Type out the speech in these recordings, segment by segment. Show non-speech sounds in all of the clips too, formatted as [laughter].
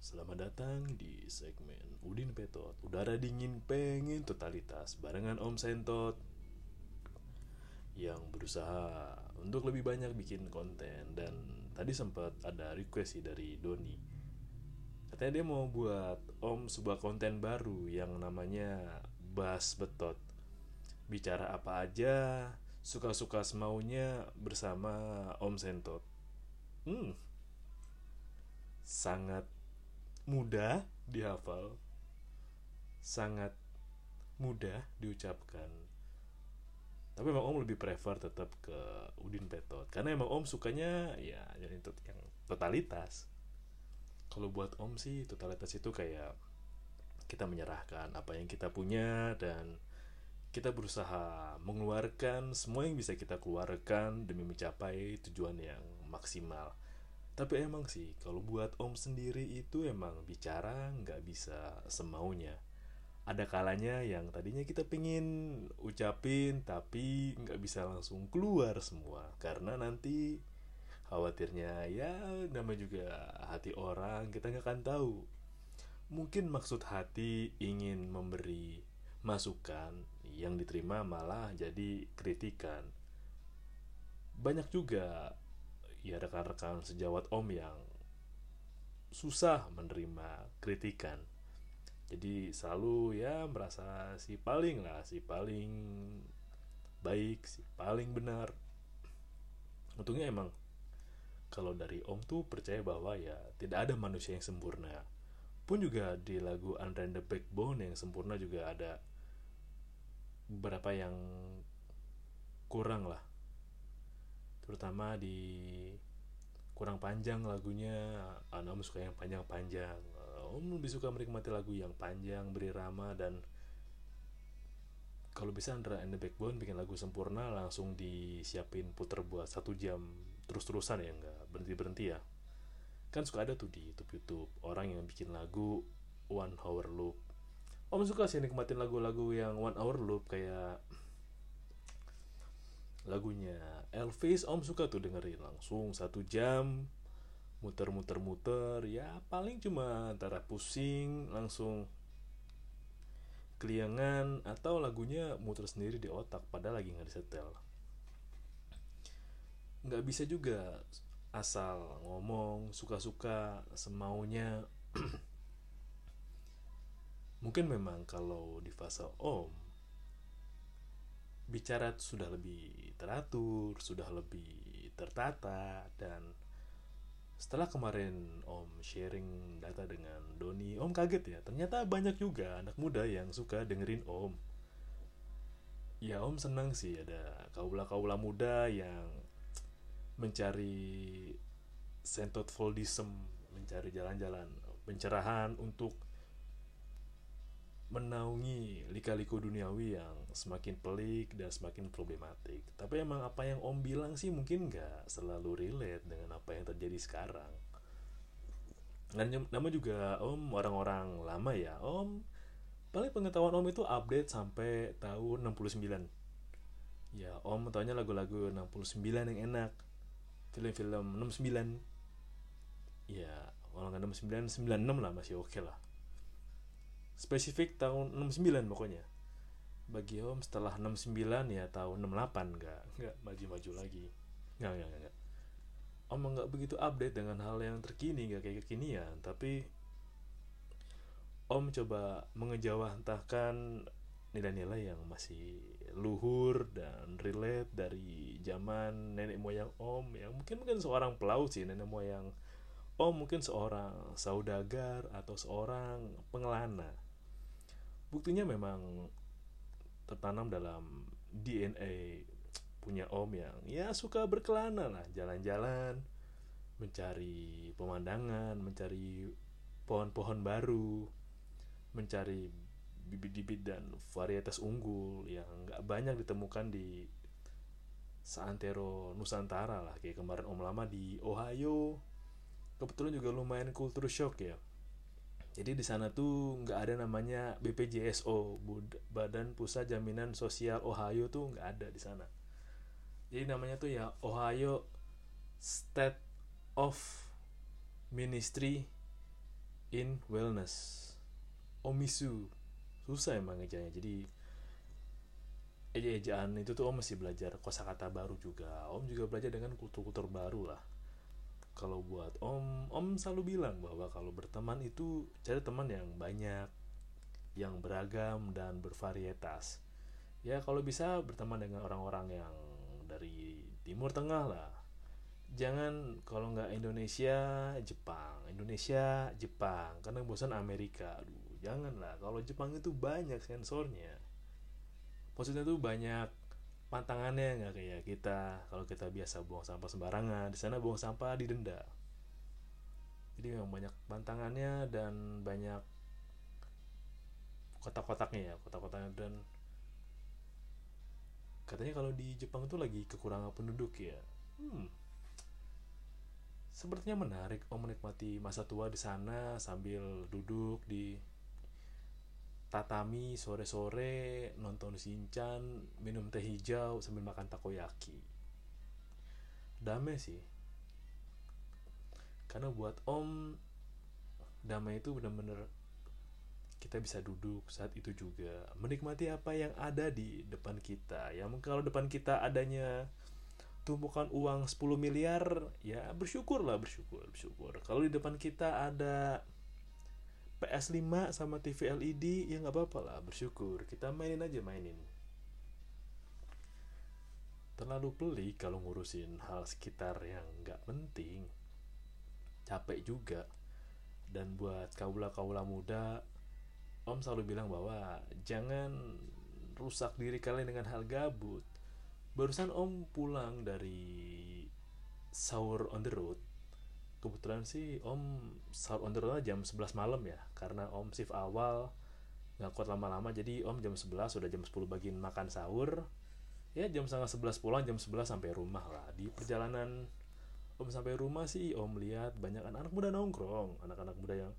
Selamat datang di segmen Udin Petot Udara dingin pengen totalitas Barengan Om Sentot. Yang berusaha untuk lebih banyak bikin konten Dan tadi sempat ada request sih dari Doni. Katanya dia mau buat Om sebuah konten baru Yang namanya Bas Betot. Bicara apa aja Suka-suka semaunya bersama Om Sentot. Hmm, sangat mudah dihafal, sangat mudah diucapkan. Tapi emang Om lebih prefer tetap ke Udin Petot karena emang Om sukanya ya yang totalitas. Kalau buat Om sih totalitas itu kayak kita menyerahkan apa yang kita punya dan kita berusaha mengeluarkan semua yang bisa kita keluarkan demi mencapai tujuan yang maksimal. Tapi emang sih, kalau buat Om sendiri itu emang bicara nggak bisa semaunya. Ada kalanya yang tadinya kita pingin ucapin tapi nggak bisa langsung keluar semua karena nanti khawatirnya ya nama juga hati orang kita nggak akan tahu. Mungkin maksud hati ingin memberi masukan yang diterima malah jadi kritikan. Banyak juga ya rekan-rekan sejawat Om yang susah menerima kritikan. Jadi selalu ya merasa si paling lah, si paling baik, si paling benar. Untungnya emang kalau dari Om tuh percaya bahwa ya tidak ada manusia yang sempurna. Pun juga di lagu Unrend the Backbone yang sempurna juga ada beberapa yang kurang lah terutama di kurang panjang lagunya. Om suka yang panjang-panjang. Om lebih suka menikmati lagu yang panjang berirama dan kalau bisa Andra and the Backbone bikin lagu sempurna langsung disiapin puter buat satu jam terus-terusan ya nggak berhenti-berhenti ya. Kan suka ada tuh di YouTube YouTube orang yang bikin lagu one hour loop. Om suka sih nikmatin lagu-lagu yang one hour loop kayak lagunya. Elvis Om suka tuh dengerin langsung satu jam. Muter-muter-muter ya paling cuma antara pusing langsung keliangan atau lagunya muter sendiri di otak padahal lagi nggak disetel. Nggak bisa juga asal ngomong suka-suka semaunya. [clears throat] Mungkin memang kalau di fase om bicara sudah lebih teratur, sudah lebih tertata dan setelah kemarin Om sharing data dengan Doni, Om kaget ya, ternyata banyak juga anak muda yang suka dengerin Om. Ya Om senang sih ada kaula-kaula muda yang mencari sentot foldism, mencari jalan-jalan pencerahan untuk menaungi lika-liku duniawi yang semakin pelik dan semakin problematik. Tapi emang apa yang Om bilang sih mungkin nggak selalu relate dengan apa yang terjadi sekarang. Dan nama juga Om orang-orang lama ya. Om paling pengetahuan Om itu update sampai tahun 69. Ya, Om taunya lagu-lagu 69 yang enak. Film-film 69. Ya, nggak 69, 96 lah masih oke okay lah spesifik tahun 69 pokoknya. Bagi Om setelah 69 ya tahun 68 nggak nggak maju-maju lagi. Nggak nggak nggak Om nggak begitu update dengan hal yang terkini nggak kayak kekinian. Tapi Om coba mengejawantahkan nilai-nilai yang masih luhur dan relate dari zaman nenek moyang Om. Yang mungkin mungkin seorang pelaut sih nenek moyang Om. Mungkin seorang saudagar atau seorang pengelana buktinya memang tertanam dalam DNA punya om yang ya suka berkelana lah. Jalan-jalan mencari pemandangan mencari pohon-pohon baru mencari bibit-bibit dan varietas unggul yang nggak banyak ditemukan di seantero Nusantara lah. Kayak kemarin om lama di Ohio. Kebetulan juga lumayan culture shock ya jadi di sana tuh nggak ada namanya BPJSO Badan Pusat Jaminan Sosial Ohio tuh nggak ada di sana. Jadi namanya tuh ya Ohio State of Ministry in wellness. Omisu. Susah emang ejanya jadi eja-ejaan itu tuh om masih belajar kosakata baru juga. Om juga belajar dengan kultur-kultur baru lah kalau buat om om selalu bilang bahwa kalau berteman itu cari teman yang banyak yang beragam dan bervarietas. Ya kalau bisa berteman dengan orang-orang yang dari timur tengah lah. Jangan kalau nggak Indonesia Jepang. Indonesia Jepang. Karena bosan Amerika. Aduh jangan lah kalau Jepang itu banyak sensornya. Maksudnya tuh banyak pantangannya nggak kayak kita. Kalau kita biasa buang sampah sembarangan di sana buang sampah didenda jadi memang banyak pantangannya dan banyak kotak-kotaknya ya kotak-kotaknya dan katanya kalau di Jepang itu lagi kekurangan penduduk ya. Hmm. sepertinya menarik om menikmati masa tua di sana sambil duduk di tatami sore-sore nonton Shinchan minum teh hijau sambil makan takoyaki. Damai sih. Karena buat om damai itu benar-benar kita bisa duduk saat itu juga. Menikmati apa yang ada di depan kita. Ya kalau depan kita adanya tumpukan uang 10 miliar ya bersyukur lah bersyukur bersyukur. Kalau di depan kita ada PS5 sama TV LED ya nggak apa-apa lah bersyukur. Kita mainin aja mainin. Terlalu pelik kalau ngurusin hal sekitar yang nggak penting. Capek juga. Dan buat kaula-kaula muda om selalu bilang bahwa jangan rusak diri kalian dengan hal gabut. Barusan om pulang dari sahur on the road kebetulan sih om sahur on the road jam 11 malam ya karena om shift awal nggak kuat lama-lama jadi om jam 11 udah jam 10 bagian makan sahur. Ya jam setengah 11 pulang jam 11 sampai rumah lah. Di perjalanan om sampai rumah sih om lihat banyak anak-anak muda nongkrong. Anak-anak muda yang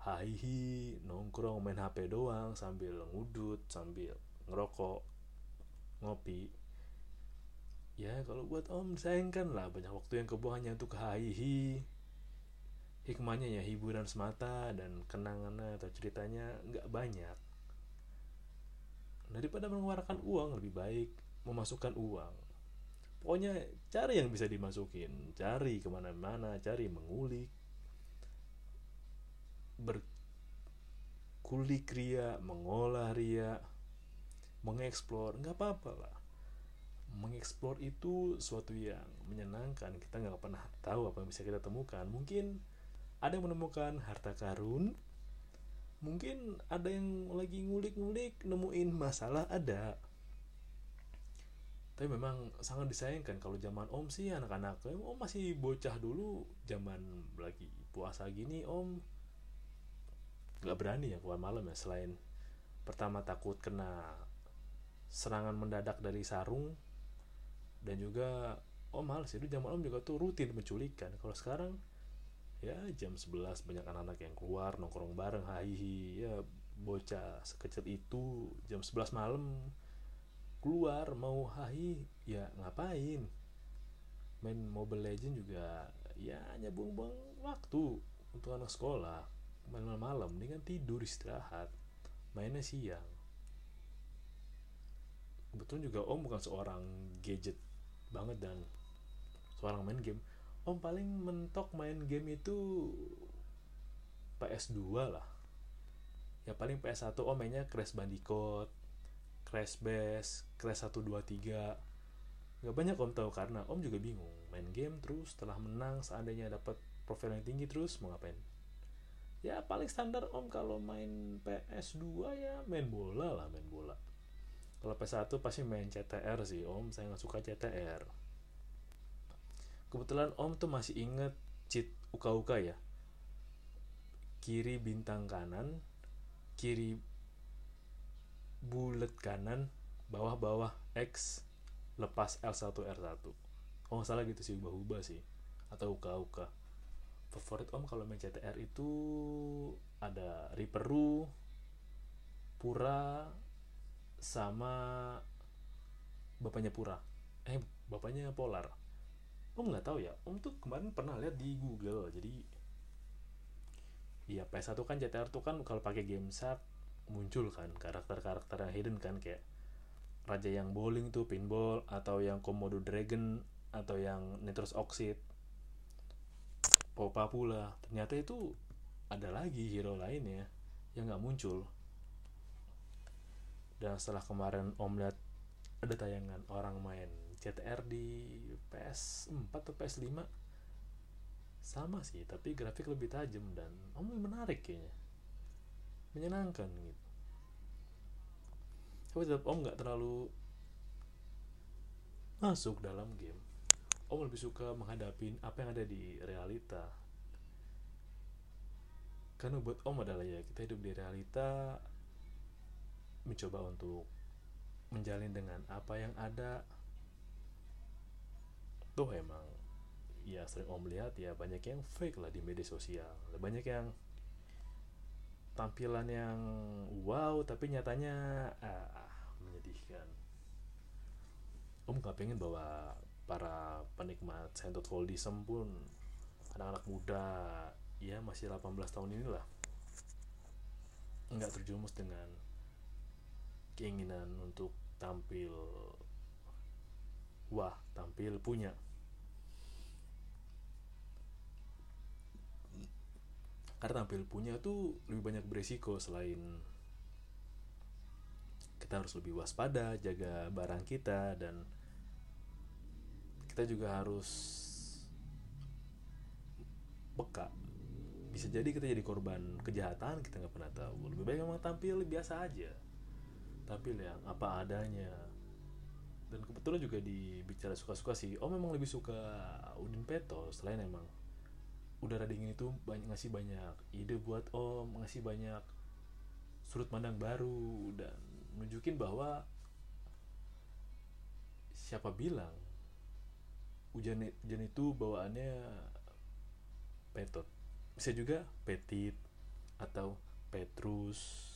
hi nongkrong main HP doang sambil ngudut sambil ngerokok ngopi. Ya kalau buat om sayangkan lah banyak waktu yang kebuang hanya untuk hi hikmahnya ya hiburan semata dan kenangannya atau ceritanya nggak banyak. Daripada mengeluarkan uang lebih baik memasukkan uang. Pokoknya cari yang bisa dimasukin. Cari ke mana-mana cari mengulik. Berkulik ria mengolah ria mengeksplor. Nggak apa-apa lah. Mengeksplor itu suatu yang menyenangkan. Kita nggak pernah tahu apa yang bisa kita temukan. Mungkin ada yang menemukan harta karun. Mungkin ada yang lagi ngulik-ngulik nemuin masalah ada. Tapi memang sangat disayangkan kalau zaman om sih anak-anak. Om masih bocah dulu zaman lagi puasa gini om nggak berani ya keluar malam ya selain pertama takut kena serangan mendadak dari sarung. Dan juga om males itu zaman om juga tuh rutin penculikan kalau sekarang ya jam 11 banyak anak-anak yang keluar nongkrong bareng hahihi. Ya bocah sekecil itu jam 11 malam keluar mau hahi ya ngapain? Main Mobile Legend juga ya hanya buang-buang waktu untuk anak sekolah. Main malam-malam dengan tidur istirahat. Mainnya siang. Kebetulan juga om bukan seorang gadget banget dan seorang main game om paling mentok main game itu PS2 lah. Ya paling PS1 om mainnya Crash Bandicoot Crash Bash Crash 123 gak banyak om tahu karena om juga bingung. Main game terus setelah menang seandainya dapat profil yang tinggi terus mau ngapain? Ya paling standar om kalau main PS2 ya main bola lah main bola. Kalau PS1 pasti main CTR sih om. Saya nggak suka CTR kebetulan om tuh masih inget cheat uka-uka ya. Kiri bintang kanan kiri bulat kanan bawah-bawah X lepas L1 R1 oh nggak salah gitu sih ubah-ubah sih. Atau uka-uka. Favorit om kalau main CTR itu ada Riperu Pura sama bapaknya Pura. Eh bapaknya Polar om nggak tahu ya om tuh kemarin pernah lihat di Google jadi Iya PS1 kan CTR tuh kan kalau pakai game shark muncul kan karakter-karakter yang hidden kan kayak raja yang bowling tuh pinball atau yang komodo dragon atau yang nitrous oxide popa pula ternyata itu ada lagi hero lainnya yang nggak muncul. Dan setelah kemarin om lihat ada tayangan orang main CTR di PS4 atau PS5 sama sih tapi grafik lebih tajam dan lebih menarik kayaknya. Menyenangkan gitu. Tapi tetap om nggak terlalu masuk dalam game. Om lebih suka menghadapi apa yang ada di realita. Karena buat om adalah ya kita hidup di realita mencoba untuk menjalin dengan apa yang ada tuh emang ya sering om lihat ya banyak yang fake lah di media sosial. Banyak yang tampilan yang wow tapi nyatanya ah, menyedihkan. Om gak pengen bahwa para penikmat sentot foldism pun anak-anak muda ya masih 18 tahun inilah nggak terjumus dengan keinginan untuk tampil wah tampil punya karena tampil punya tuh lebih banyak beresiko selain kita harus lebih waspada jaga barang kita dan kita juga harus peka. Bisa jadi kita jadi korban kejahatan kita nggak pernah tahu. Lebih baik memang tampil biasa aja. Tampil yang apa adanya. Dan kebetulan juga di bicara suka-suka sih oh memang lebih suka Udin Peto selain emang udara dingin itu banyak ngasih banyak ide buat om ngasih banyak sudut pandang baru dan nunjukin bahwa siapa bilang hujan hujan itu bawaannya petot. Bisa juga petit atau petrus.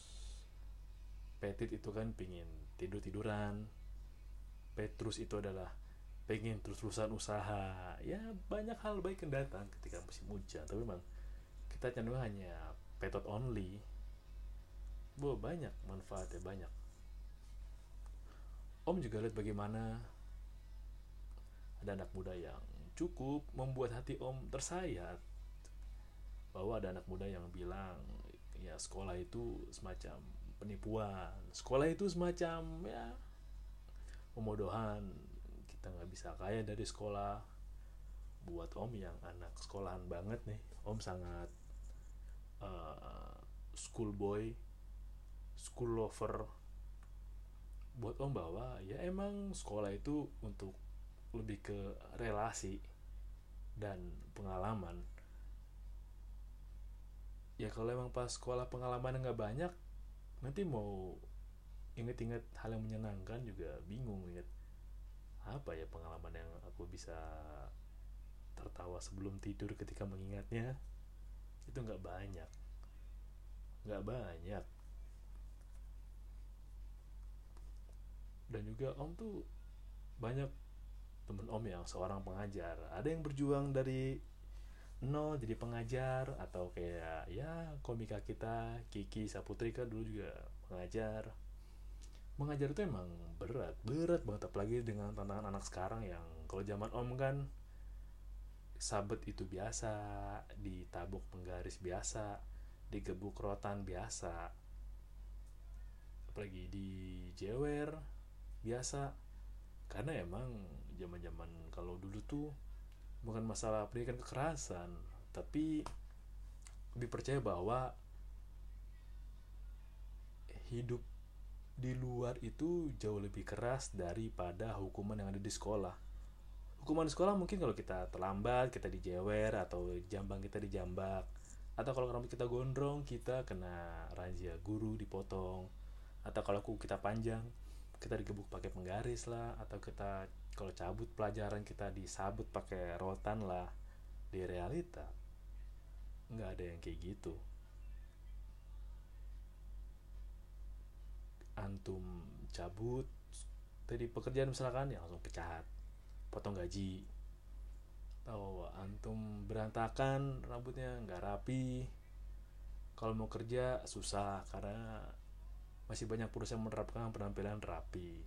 Petit itu kan pingin tidur tiduran petrus itu adalah pengen terus-terusan usaha. Ya banyak hal baik yang datang ketika musim hujan. Tapi memang kita cenderung hanya petot only. Bo, banyak manfaatnya banyak. Om juga lihat bagaimana ada anak muda yang cukup membuat hati Om tersayat. Bahwa ada anak muda yang bilang ya sekolah itu semacam penipuan. Sekolah itu semacam ya pemodohan kita nggak bisa kaya dari sekolah. Buat om yang anak sekolahan banget nih om sangat uh, school boy school lover. Buat om bahwa ya emang sekolah itu untuk lebih ke relasi dan pengalaman. Ya kalau emang pas sekolah pengalaman nggak banyak nanti mau inget-inget hal yang menyenangkan juga bingung inget apa ya pengalaman yang aku bisa tertawa sebelum tidur ketika mengingatnya? Itu nggak banyak. Nggak banyak. Dan juga om tuh banyak temen om yang seorang pengajar. Ada yang berjuang dari nol jadi pengajar atau kayak ya komika kita Kiki Saputrika dulu juga pengajar mengajar itu emang berat berat banget. Apalagi dengan tantangan anak sekarang yang kalau zaman om kan sabet itu biasa ditabuk penggaris biasa digebuk rotan biasa. Apalagi di jewer biasa. Karena emang zaman zaman kalau dulu tuh bukan masalah pendidikan kekerasan tapi lebih percaya bahwa hidup di luar itu jauh lebih keras daripada hukuman yang ada di sekolah. Hukuman di sekolah mungkin kalau kita terlambat, kita dijewer atau jambang kita dijambak. Atau kalau rambut kita gondrong, kita kena razia guru dipotong. Atau kalau kuku kita panjang, kita digebuk pakai penggaris lah atau kita kalau cabut pelajaran kita disabut pakai rotan lah. Di realita nggak ada yang kayak gitu. Antum cabut dari pekerjaan misalkan ya langsung pecat potong gaji. Atau antum berantakan rambutnya nggak rapi. Kalau mau kerja susah karena masih banyak perusahaan menerapkan penampilan rapi.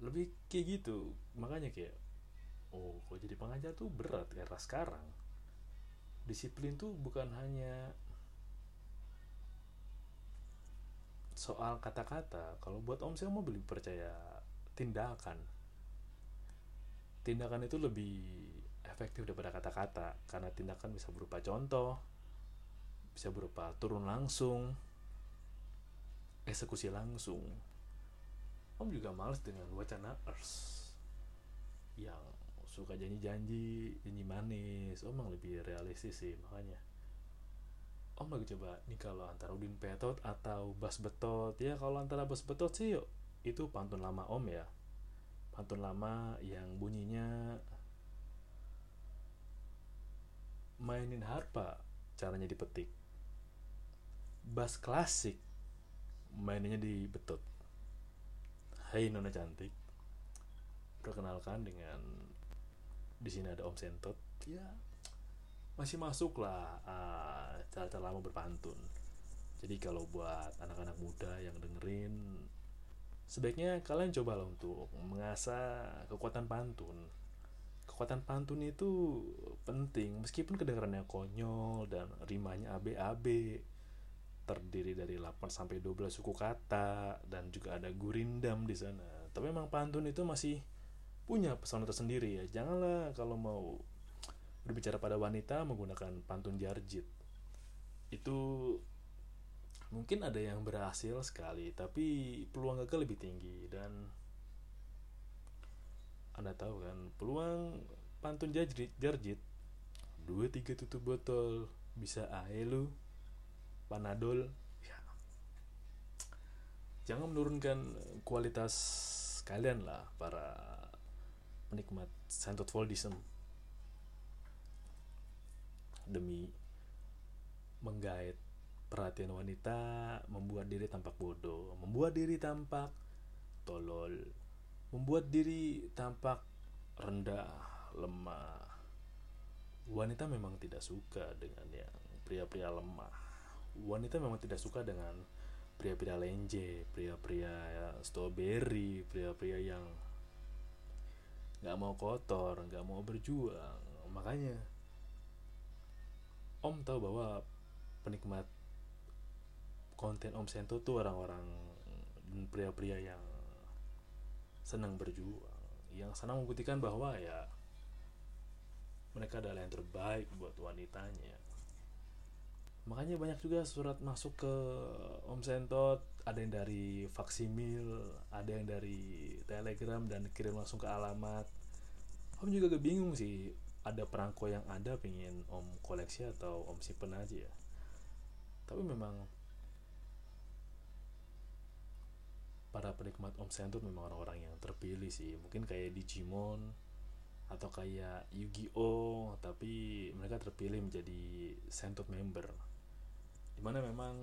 Lebih kayak gitu makanya kayak oh kok jadi pengajar tuh berat karena sekarang. Disiplin tuh bukan hanya soal kata-kata kalau buat om saya mau lebih percaya tindakan. Tindakan itu lebih efektif daripada kata-kata karena tindakan bisa berupa contoh bisa berupa turun langsung eksekusi langsung. Om juga males dengan wacana ers yang suka janji-janji janji manis. Om lebih realistis sih makanya om lagi coba nih kalau antara Udin Petot atau Bas Betot. Ya kalau antara Bas Betot sih yuk itu pantun lama om ya. Pantun lama yang bunyinya mainin harpa caranya dipetik. Bass klasik mainnya di betot. Hai Nona cantik. Perkenalkan dengan di sini ada Om Sentot. Ya masih masuk lah uh, cara-cara lama berpantun jadi kalau buat anak-anak muda yang dengerin sebaiknya kalian coba lah untuk mengasah kekuatan pantun kekuatan pantun itu penting meskipun kedengarannya konyol dan rimanya AB-AB terdiri dari 8 sampai 12 suku kata dan juga ada gurindam di sana. Tapi memang pantun itu masih punya pesona tersendiri ya. Janganlah kalau mau berbicara pada wanita menggunakan pantun jarjit. Itu mungkin ada yang berhasil sekali, tapi peluang gagal lebih tinggi dan anda tahu kan, peluang pantun jarjit, jarjit dua tiga tutup botol bisa ae panadol ya. jangan menurunkan kualitas kalian lah para penikmat sentot voldism demi menggait perhatian wanita membuat diri tampak bodoh membuat diri tampak tolol membuat diri tampak rendah, lemah. Wanita memang tidak suka dengan yang pria-pria lemah. Wanita memang tidak suka dengan pria-pria lenje, pria-pria strawberry, pria-pria yang nggak mau kotor, nggak mau berjuang. Makanya Om tahu bahwa penikmat konten Om Sento tuh orang-orang pria-pria yang senang berjuang yang senang membuktikan bahwa ya mereka adalah yang terbaik buat wanitanya. Makanya banyak juga surat masuk ke Om Sentot ada yang dari faksimil ada yang dari telegram dan kirim langsung ke alamat. Om juga gak bingung sih ada perangko yang ada pengen Om koleksi atau Om simpen aja ya. Tapi memang para penikmat Om Sentut memang orang-orang yang terpilih sih. Mungkin kayak Digimon atau kayak Yu-Gi-Oh! Tapi mereka terpilih menjadi Sentut member. Di mana memang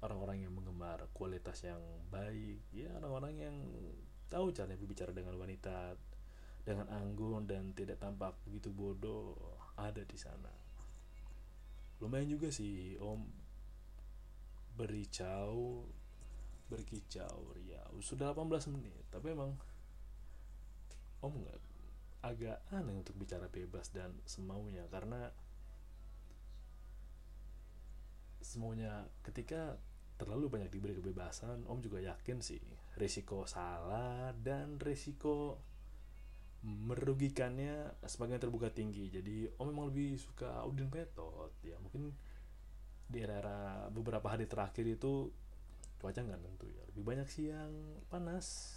orang-orang yang menggemar kualitas yang baik ya orang-orang yang tahu caranya berbicara dengan wanita dengan anggun dan tidak tampak begitu bodoh ada di sana. Lumayan juga sih om. Bericau berkicau ya. Sudah 18 menit tapi emang om nggak agak aneh untuk bicara bebas dan semaunya karena semuanya ketika terlalu banyak diberi kebebasan om juga yakin sih risiko salah dan risiko merugikannya semakin terbuka tinggi. Jadi om memang lebih suka Udin Petot. Ya mungkin di era-era beberapa hari terakhir itu cuaca nggak tentu ya. Lebih banyak siang panas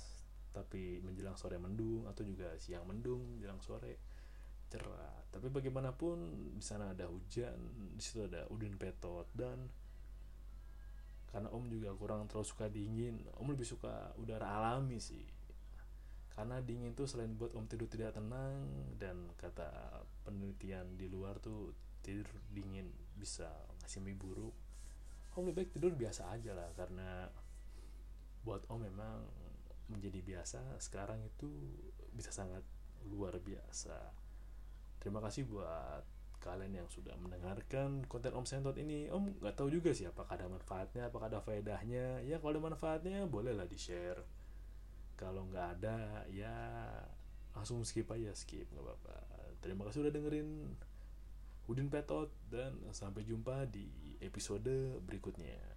tapi menjelang sore mendung atau juga siang mendung menjelang sore cerah. Tapi bagaimanapun di sana ada hujan di situ ada udin petot dan karena om juga kurang terlalu suka dingin om lebih suka udara alami sih karena dingin tuh selain buat om tidur tidak tenang dan kata penelitian di luar tuh tidur dingin bisa ngasih mimpi buruk. Om lebih baik tidur biasa aja lah karena buat om memang menjadi biasa sekarang itu bisa sangat luar biasa. Terima kasih buat kalian yang sudah mendengarkan konten Om Sentot ini. Om nggak tahu juga sih apakah ada manfaatnya apakah ada faedahnya. Ya kalau ada manfaatnya bolehlah di share kalau nggak ada ya langsung skip aja skip nggak apa-apa. Terima kasih udah dengerin Udin Petot dan sampai jumpa di episode berikutnya